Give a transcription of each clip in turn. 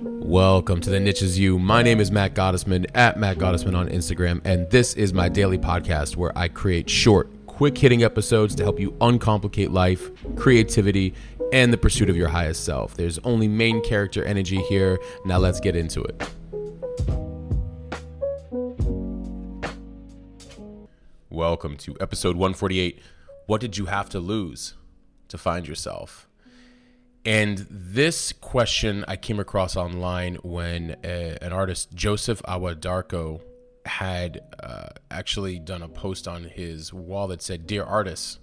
Welcome to the Niche Is You. My name is Matt Gottesman at Matt Gottesman on Instagram, and this is my daily podcast where I create short, quick hitting episodes to help you uncomplicate life, creativity, and the pursuit of your highest self. There's only main character energy here. Now let's get into it. Welcome to episode 148. What did you have to lose to find yourself? And this question I came across online when a, an artist, Joseph Awuah-Darko, had uh, actually done a post on his wall that said, Dear artists,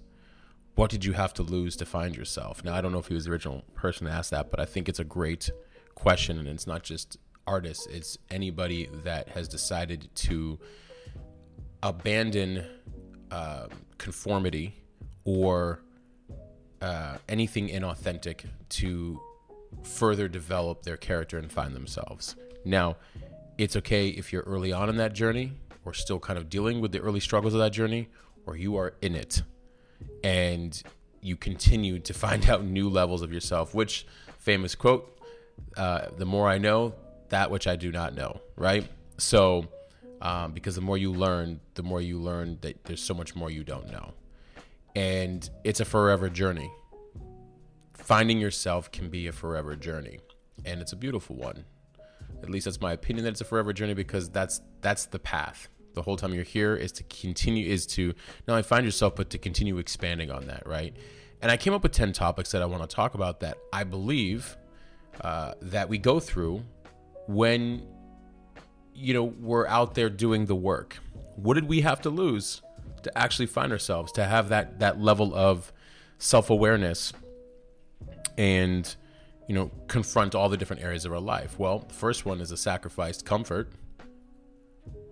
what did you have to lose to find yourself? Now, I don't know if he was the original person to ask that, but I think it's a great question. And it's not just artists, it's anybody that has decided to abandon uh, conformity or uh, anything inauthentic to further develop their character and find themselves. Now, it's okay if you're early on in that journey or still kind of dealing with the early struggles of that journey, or you are in it and you continue to find out new levels of yourself, which famous quote, uh, the more I know, that which I do not know, right? So, um, because the more you learn, the more you learn that there's so much more you don't know and it's a forever journey. Finding yourself can be a forever journey, and it's a beautiful one. At least that's my opinion that it's a forever journey because that's that's the path. The whole time you're here is to continue is to not only find yourself but to continue expanding on that, right? And I came up with ten topics that I want to talk about that I believe uh, that we go through when you know we're out there doing the work. What did we have to lose? To actually find ourselves, to have that that level of self awareness, and you know confront all the different areas of our life. Well, the first one is a sacrificed comfort.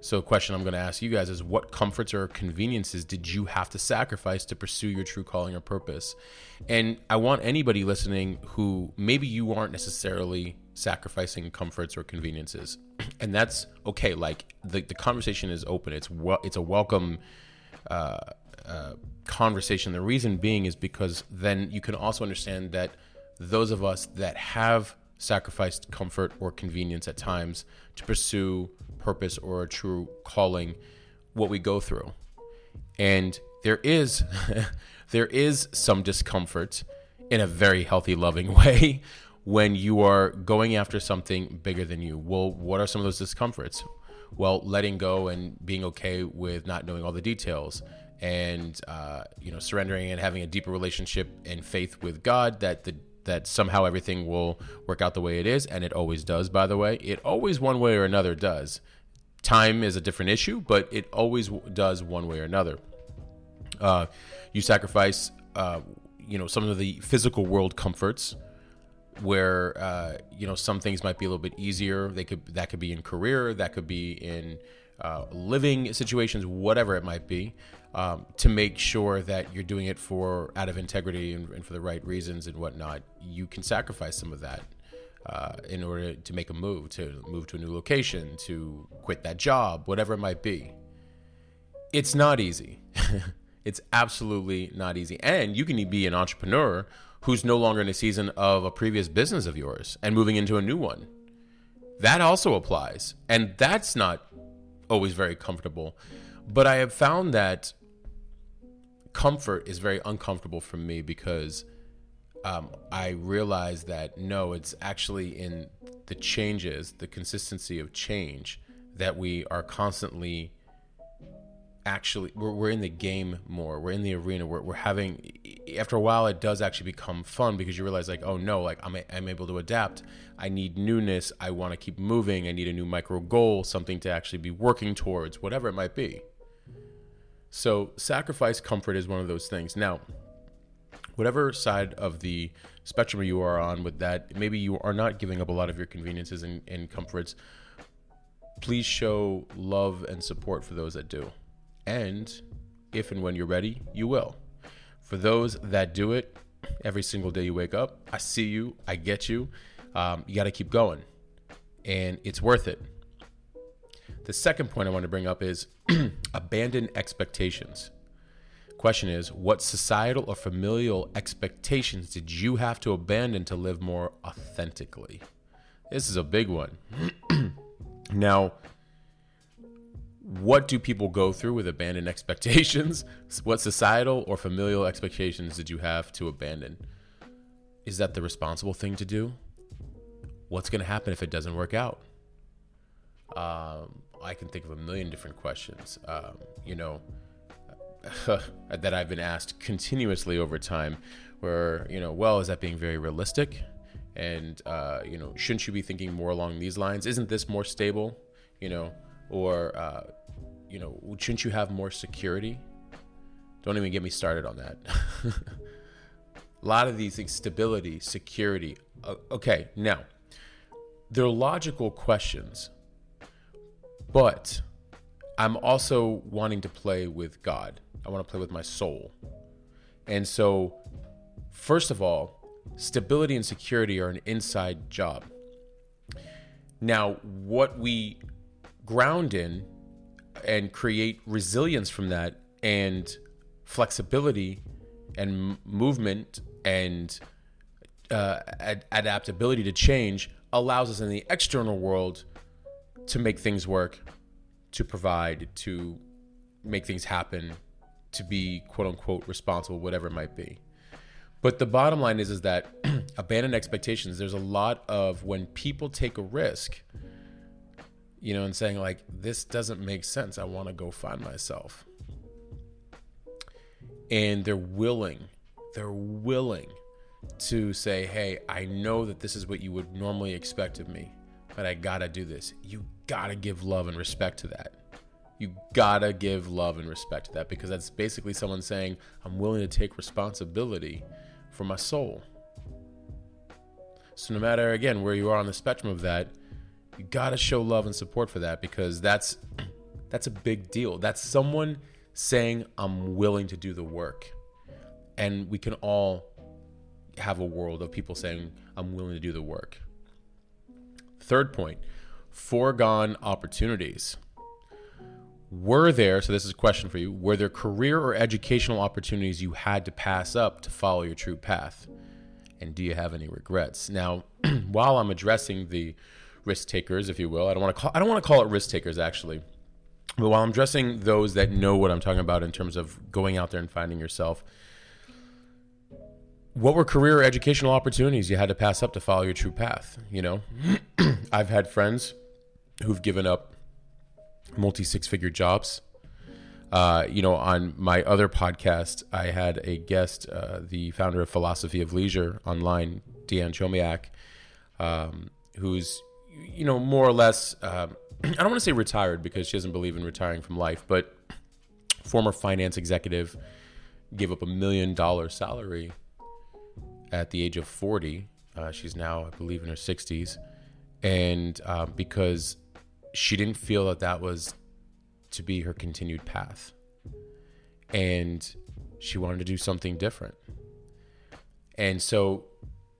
So, question I'm going to ask you guys is what comforts or conveniences did you have to sacrifice to pursue your true calling or purpose? And I want anybody listening who maybe you aren't necessarily sacrificing comforts or conveniences. And that's okay. Like the, the conversation is open. It's well, it's a welcome uh, uh, conversation. The reason being is because then you can also understand that those of us that have sacrificed comfort or convenience at times to pursue purpose or a true calling, what we go through. And there is there is some discomfort in a very healthy, loving way when you are going after something bigger than you. Well, what are some of those discomforts? Well, letting go and being okay with not knowing all the details and uh, you know surrendering and having a deeper relationship and faith with God that the that somehow everything will work out the way it is and it always does by the way. It always one way or another does. Time is a different issue but it always does one way or another. Uh, you sacrifice uh, you know some of the physical world comforts where uh, you know some things might be a little bit easier. They could that could be in career, that could be in uh, living situations, whatever it might be, um, to make sure that you're doing it for out of integrity and, and, for the right reasons and whatnot. You can sacrifice some of that uh, in order to make a move, to move to a new location, to quit that job, whatever it might be. It's not easy. it's absolutely not easy, and you can be an entrepreneur who's no longer in a season of a previous business of yours and moving into a new one. That also applies. And that's not always very comfortable. But I have found that comfort is very uncomfortable for me because um, I realize that no, it's actually in the changes, the consistency of change that we are constantly actually we're, we're in the game more. We're in the arena. We're, we're having after a while it does actually become fun because you realize like oh no like i'm, I'm able to adapt. I need newness. I want to keep moving. I need a new micro goal something to actually be working towards whatever it might be. So sacrifice comfort is one of those things. Now whatever side of the spectrum you are on with that maybe you are not giving up a lot of your conveniences and, and comforts. Please show love and support for those that do and if and when you're ready, you will. For those that do it every single day you wake up, I see you, I get you. Um, you got to keep going, and it's worth it. The second point I want to bring up is abandon expectations. Question is, what societal or familial expectations did you have to abandon to live more authentically? This is a big one. now, what do people go through with abandoned expectations? What societal or familial expectations did you have to abandon? Is that the responsible thing to do? What's going to happen if it doesn't work out? Um, I can think of a million different questions, um, you know, that I've been asked continuously over time. Where you know, well, is that being very realistic? And uh, you know, shouldn't you be thinking more along these lines? Isn't this more stable? You know, or uh, you know, shouldn't you have more security? Don't even get me started on that. a lot of these things, stability, security. Uh, okay, now they're logical questions but I'm also wanting to play with God. I want to play with my soul. And so, first of all, stability and security are an inside job. Now, what we ground in and create resilience from that and flexibility and movement and uh, ad- adaptability to change allows us in the external world to make things work, to provide, to make things happen, to be quote unquote responsible, whatever it might be. But the bottom line is is that abandoned expectations, there's a lot of when people take a risk, you know, and saying like this doesn't make sense. I want to go find myself. And they're willing, they're willing to say, "Hey, I know that this is what you would normally expect of me, but I got to do this." You gotta give love and respect to that. You gotta give love and respect to that because that's basically someone saying, I'm willing to take responsibility for my soul. So, no matter again where you are on the spectrum of that, you gotta show love and support for that because that's that's a big deal. That's someone saying, I'm willing to do the work. And we can all have a world of people saying, I'm willing to do the work. Third point foregone opportunities. Were there, so this is a question for you, were there career or educational opportunities you had to pass up to follow your true path? And do you have any regrets? Now, while I'm addressing the risk takers, if you will, I don't want to call I don't want to call it risk takers actually. But while I'm addressing those that know what I'm talking about in terms of going out there and finding yourself, what were career educational opportunities you had to pass up to follow your true path? You know, I've had friends who've given up multi six figure jobs. Uh, you know, on my other podcast, I had a guest, uh, the founder of Philosophy of Leisure online, Deanne Chomiak, um, who's, you know, more or less, um, I don't want to say retired because she doesn't believe in retiring from life, but former finance executive, gave up a million dollar salary at the age of 40. Uh, she's now, I believe, in her 60s. And uh, because she didn't feel that that was to be her continued path. And she wanted to do something different. And so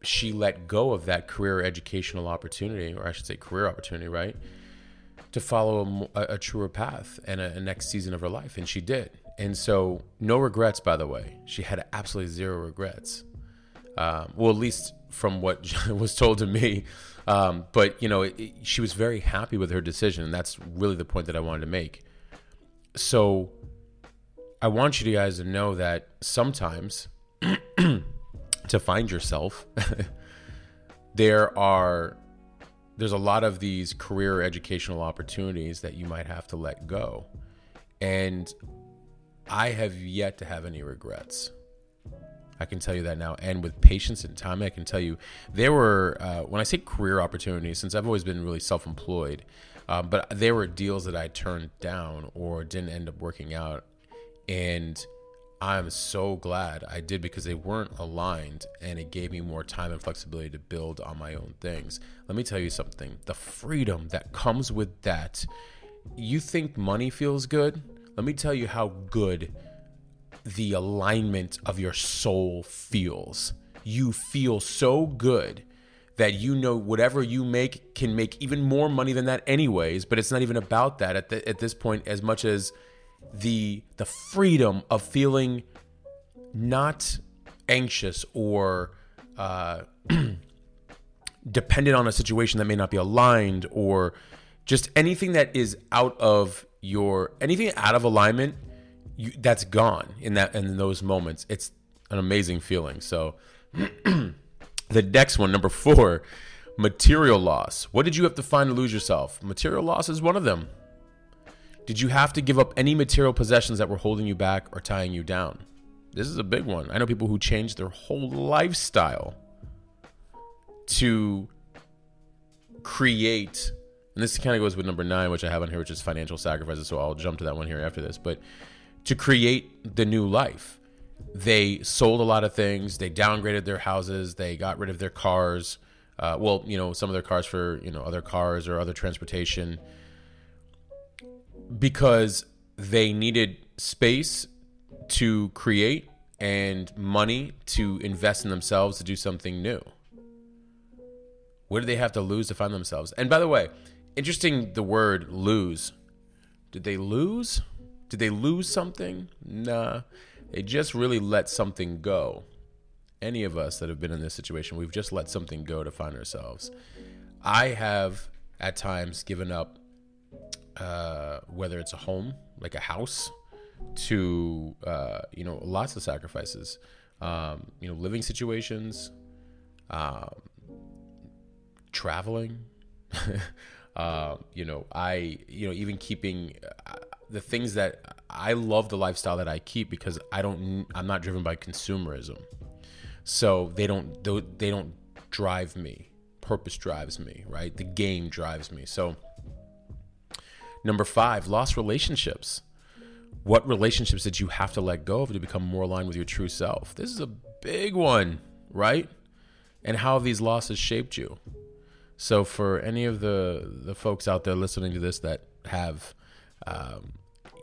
she let go of that career educational opportunity, or I should say, career opportunity, right? To follow a, a truer path and a, a next season of her life. And she did. And so, no regrets, by the way. She had absolutely zero regrets. Um, well, at least from what was told to me. Um, but you know, it, it, she was very happy with her decision, and that's really the point that I wanted to make. So, I want you guys to know that sometimes to find yourself, there are there's a lot of these career educational opportunities that you might have to let go, and I have yet to have any regrets. I can tell you that now. And with patience and time, I can tell you there were, uh, when I say career opportunities, since I've always been really self employed, uh, but there were deals that I turned down or didn't end up working out. And I'm so glad I did because they weren't aligned and it gave me more time and flexibility to build on my own things. Let me tell you something the freedom that comes with that. You think money feels good? Let me tell you how good the alignment of your soul feels. You feel so good that you know whatever you make can make even more money than that anyways but it's not even about that at, the, at this point as much as the the freedom of feeling not anxious or uh, dependent on a situation that may not be aligned or just anything that is out of your anything out of alignment you, that's gone in that in those moments. It's an amazing feeling. So the next one number 4 material loss. What did you have to find to lose yourself? Material loss is one of them did you have to give up any material possessions that were holding you back or tying you down this is a big one i know people who changed their whole lifestyle to create and this kind of goes with number nine, which I have on here, which is financial sacrifices. So I'll jump to that one here after this. But to create the new life, they sold a lot of things. They downgraded their houses. They got rid of their cars. Uh, well, you know, some of their cars for you know other cars or other transportation because they needed space to create and money to invest in themselves to do something new. What did they have to lose to find themselves? And by the way, interesting the word lose. Did they lose? Did they lose something? Nah. They just really let something go. Any of us that have been in this situation, we've just let something go to find ourselves. I have at times given up, uh, whether it's a home, like a house, to uh, you know lots of sacrifices, um, you know living situations, um, traveling. Uh, you know, I, you know, even keeping uh, the things that I love the lifestyle that I keep because I don't, I'm not driven by consumerism. So they don't, they don't drive me. Purpose drives me, right? The game drives me. So, number five, lost relationships. What relationships did you have to let go of to become more aligned with your true self? This is a big one, right? And how have these losses shaped you? So for any of the the folks out there listening to this that have, um,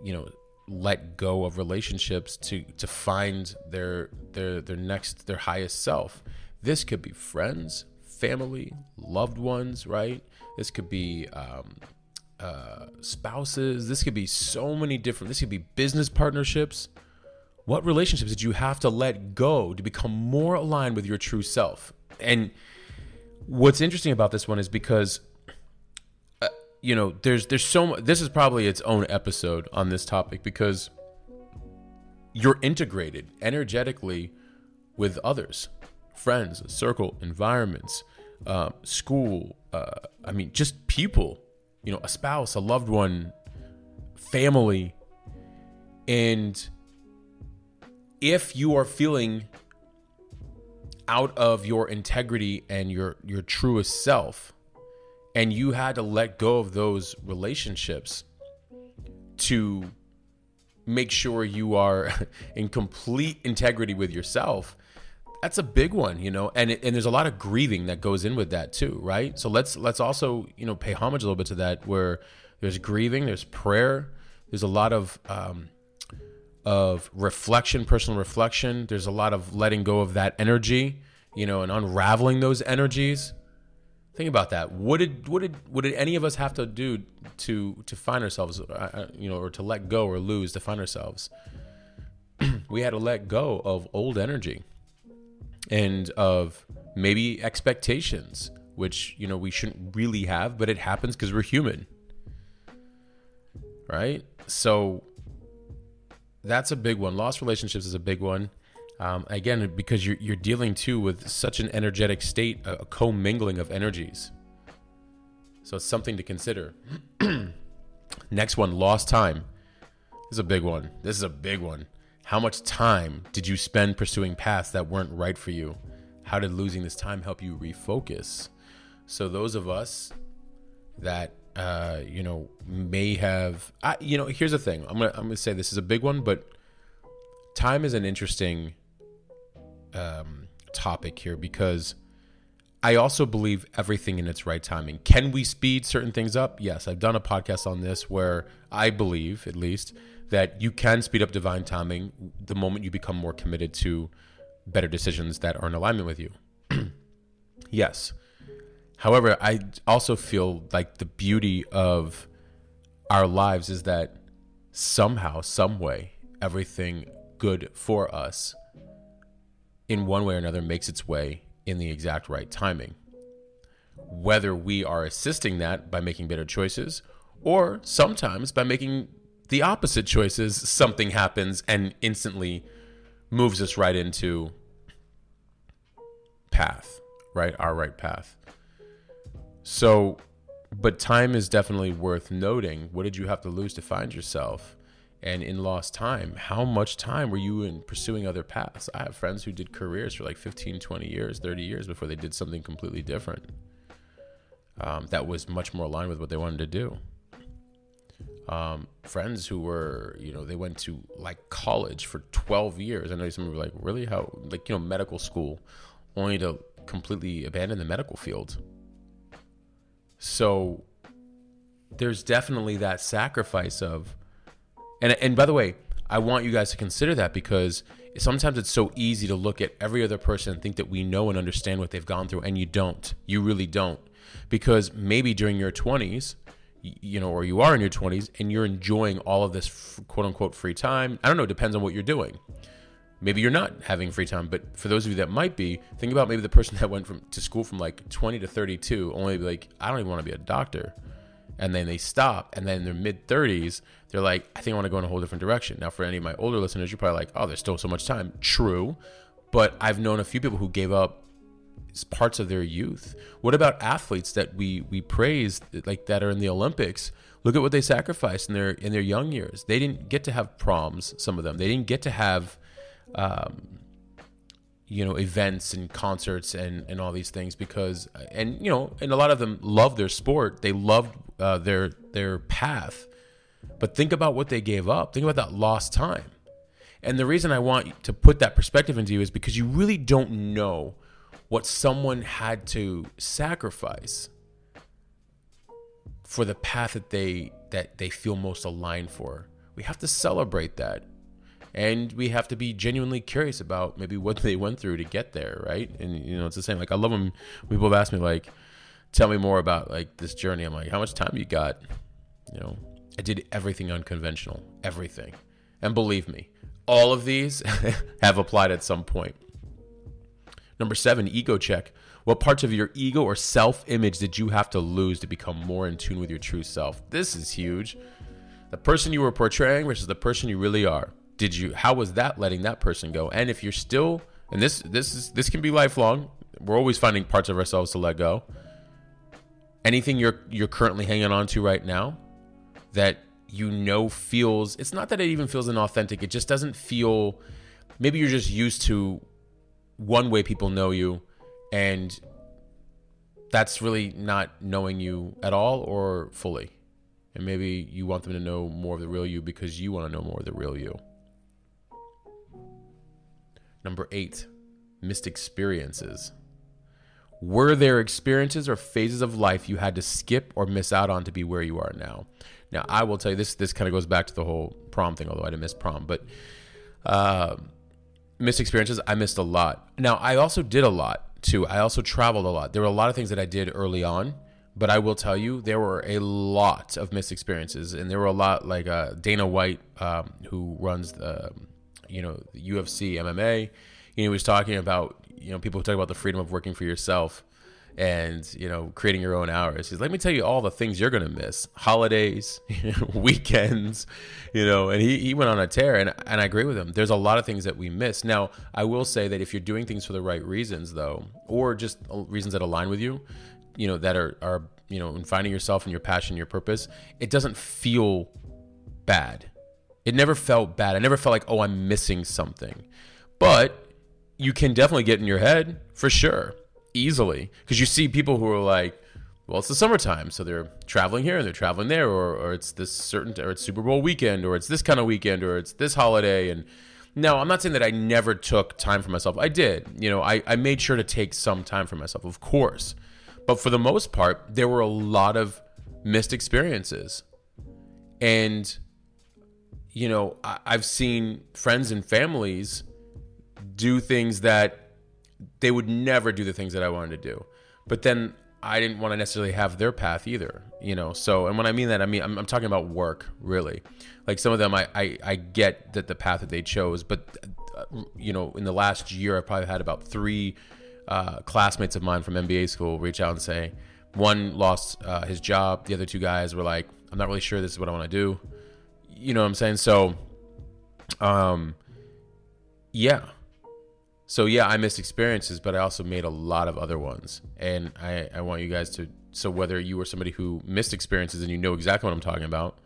you know, let go of relationships to to find their their their next their highest self, this could be friends, family, loved ones, right? This could be um, uh, spouses. This could be so many different. This could be business partnerships. What relationships did you have to let go to become more aligned with your true self? And what's interesting about this one is because uh, you know there's there's so much this is probably its own episode on this topic because you're integrated energetically with others friends circle environments uh, school uh, i mean just people you know a spouse a loved one family. And if you are feeling out of your integrity and your your truest self and you had to let go of those relationships to make sure you are in complete integrity with yourself that's a big one you know and it, and there's a lot of grieving that goes in with that too right so let's let's also you know pay homage a little bit to that where there's grieving there's prayer there's a lot of um, of reflection, personal reflection. There's a lot of letting go of that energy, you know, and unraveling those energies. Think about that. What did what did what did any of us have to do to to find ourselves, uh, uh you know, or to let go or lose to find ourselves? we had to let go of old energy and of maybe expectations, which you know we shouldn't really have, but it happens because we're human, right? So that's a big one. Lost relationships is a big one. Um, again, because you're you're dealing too with such an energetic state, a, a commingling of energies. So it's something to consider. Next one, lost time. This is a big one. This is a big one. How much time did you spend pursuing paths that weren't right for you? How did losing this time help you refocus? So those of us that uh, you know, may have. I, you know, here's the thing. I'm gonna I'm gonna say this is a big one, but time is an interesting um, topic here because I also believe everything in its right timing. Can we speed certain things up? Yes, I've done a podcast on this where I believe, at least, that you can speed up divine timing the moment you become more committed to better decisions that are in alignment with you. yes. However, I also feel like the beauty of our lives is that somehow, some way, everything good for us in one way or another makes its way in the exact right timing. whether we are assisting that by making better choices or sometimes by making the opposite choices, something happens and instantly moves us right into path, right? Our right path. So, but time is definitely worth noting. What did you have to lose to find yourself? And in lost time, how much time were you in pursuing other paths? I have friends who did careers for like 15, 20 years, 30 years before they did something completely different um, that was much more aligned with what they wanted to do. Um, friends who were, you know, they went to like college for 12 years. I know some were like, really? How, like, you know, medical school, only to completely abandon the medical field. So there's definitely that sacrifice of, and, and by the way, I want you guys to consider that because sometimes it's so easy to look at every other person and think that we know and understand what they've gone through, and you don't. You really don't. Because maybe during your 20s you know or you are in your 20s and you're enjoying all of this quote unquote free time. I don't know. It depends on what you're doing. Maybe you're not having free time but for those of you that might be think about maybe the person that went from to school from like 20 to 32 only like i don't even want to be a doctor and then they stop and then in their mid 30s they're like i think i want to go in a whole different direction now for any of my older listeners you're probably like oh there's still so much time true but i've known a few people who gave up parts of their youth. What about athletes that we we praise like that are in the Olympics? Look at what they sacrificed in their in their young years. They didn't get to have proms. Some of them they didn't get to have, um, you know, events and concerts and and all these things because and you know and a lot of them love their sport. They loved uh, their their path, but think about what they gave up. Think about that lost time. And the reason I want to put that perspective into you is because you really don't know what someone had to sacrifice for the path that they that they feel most aligned for. We have to celebrate that. And we have to be genuinely curious about maybe what they went through to get there, right? And you know, it's the same. Like I love when people have asked me like, tell me more about like this journey. I'm like, how much time you got? You know, I did everything unconventional, everything. And believe me, all of these have applied at some point. Number seven, ego check. What parts of your ego or self image did you have to lose to become more in tune with your true self? This is huge. The person you were portraying versus the person you really are. Did you how was that letting that person go? And if you're still and this this is this can be lifelong. We're always finding parts of ourselves to let go. Anything you're you're currently hanging on to right now that you know feels it's not that it even feels inauthentic. It just doesn't feel maybe you're just used to one way people know you and that's really not knowing you at all or fully. And maybe you want them to know more of the real you because you want to know more of the real you. Number eight, missed experiences. Were there experiences or phases of life you had to skip or miss out on to be where you are now? Now, I will tell you this. This kind of goes back to the whole prom thing, although I didn't miss prom. But uh, missed experiences. I missed a lot. Now, I also did a lot too. I also traveled a lot. There were a lot of things that I did early on, but I will tell you, there were a lot of missed experiences, and there were a lot like uh, Dana White, um, who runs the, you know, UFC MMA. he was talking about, you know, people talk about the freedom of working for yourself and you know creating your own hours. He's let me tell you all the things you're gonna miss. Holidays weekends you know and he, he went on a tear and, and i agree with him. There's a lot of things that we miss. Now i will say that if you're doing things for the right reasons though or just reasons that align with you you know that are are you know in finding yourself and your passion your purpose it doesn't feel bad. It never felt bad. I never felt like oh i'm missing something. But you can definitely get in your head for sure easily. Because you see people who are like well it's the summertime so they're traveling here and they're traveling there or, or it's this certain or it's super bowl weekend or it's this kind of weekend or it's this holiday. And no i'm not saying that i never took time for myself. I did. You know i, I made sure to take some time for myself of course. But for the most part there were a lot of missed experiences. And you know I, i've seen friends and families do things that they would never do the things that I wanted to do. But then I didn't want to necessarily have their path either, you know. So, and when I mean that, I mean I'm, I'm talking about work, really. Like some of them, I, I I get that the path that they chose, but uh, you know, in the last year, I probably had about three uh, classmates of mine from MBA school reach out and say, one lost uh, his job. The other two guys were like, I'm not really sure this is what I want to do. You know what I'm saying? So, um, yeah. So yeah, I missed experiences, but I also made a lot of other ones. And I, I want you guys to so whether you were somebody who missed experiences and you know exactly what I'm talking about,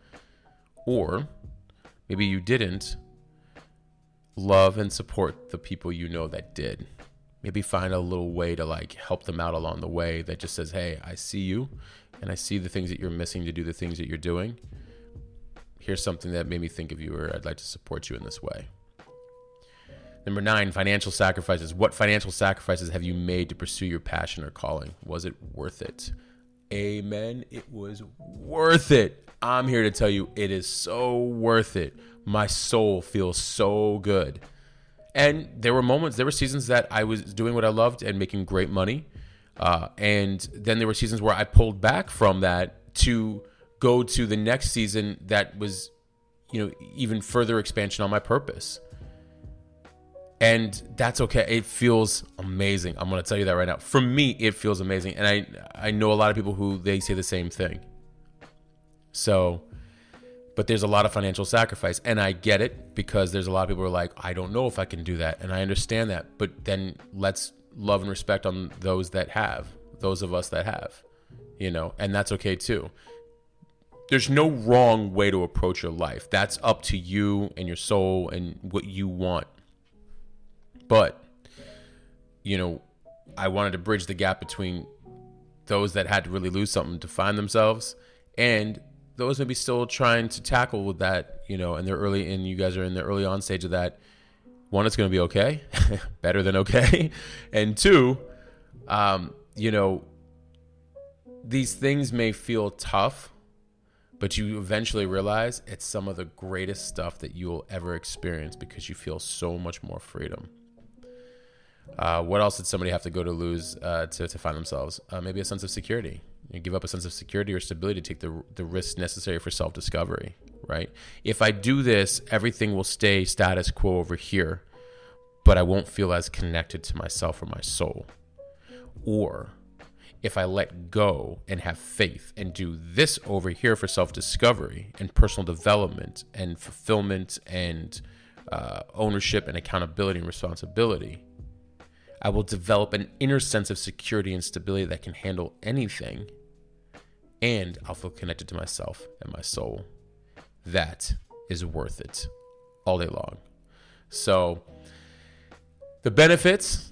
or maybe you didn't, love and support the people you know that did. Maybe find a little way to like help them out along the way that just says, "Hey, I see you and I see the things that you're missing to do the things that you're doing. Here's something that made me think of you or I'd like to support you in this way." Number 9, financial sacrifices. What financial sacrifices have you made to pursue your passion or calling? Was it worth it? Amen. It was worth it. I'm here to tell you it is so worth it. My soul feels so good. And there were moments, there were seasons that I was doing what I loved and making great money. Uh, and then there were seasons where I pulled back from that to go to the next season that was, you know, even further expansion on my purpose and that's okay. It feels amazing. I'm going to tell you that right now. For me it feels amazing. And i i know a lot of people who they say the same thing. So but there's a lot of financial sacrifice. And i get it because there's a lot of people who are like i don't know if i can do that. And i understand that. But then let's love and respect on those that have those of us that have you know? And that's okay too. There's no wrong way to approach your life. That's up to you and your soul and what you want but, you know, I wanted to bridge the gap between those that had to really lose something to find themselves and those maybe still trying to tackle with that, you know, and they're early and you guys are in the early on stage of that. One, it's going to be okay, better than okay. and two, um, you know, these things may feel tough, but you eventually realize it's some of the greatest stuff that you will ever experience because you feel so much more freedom. Uh, what else did somebody have to go to lose uh, to, to find themselves? Uh, maybe a sense of security. You give up a sense of security or stability to take the, the risks necessary for self discovery, right? If I do this, everything will stay status quo over here, but I won't feel as connected to myself or my soul. Or if I let go and have faith and do this over here for self discovery and personal development and fulfillment and uh, ownership and accountability and responsibility I will develop an inner sense of security and stability that can handle anything. And I'll feel connected to myself and my soul. That is worth it all day long. So, the benefits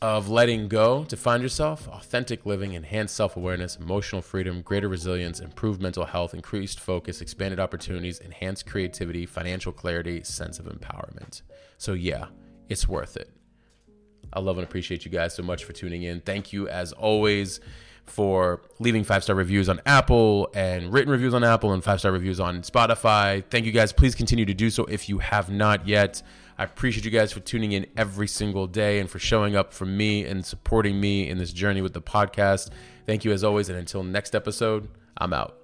of letting go to find yourself authentic living, enhanced self awareness, emotional freedom, greater resilience, improved mental health, increased focus, expanded opportunities, enhanced creativity, financial clarity, sense of empowerment. So, yeah, it's worth it. I love and appreciate you guys so much for tuning in. Thank you, as always, for leaving five star reviews on Apple and written reviews on Apple and five star reviews on Spotify. Thank you guys. Please continue to do so if you have not yet. I appreciate you guys for tuning in every single day and for showing up for me and supporting me in this journey with the podcast. Thank you as always. And until next episode, I'm out.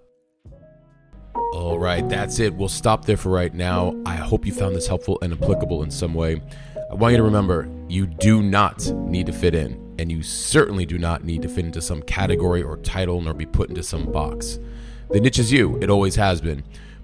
All right, that's it. We'll stop there for right now. I hope you found this helpful and applicable in some way. I want you to remember you do not need to fit in, and you certainly do not need to fit into some category or title nor be put into some box. The niche is you, it always has been.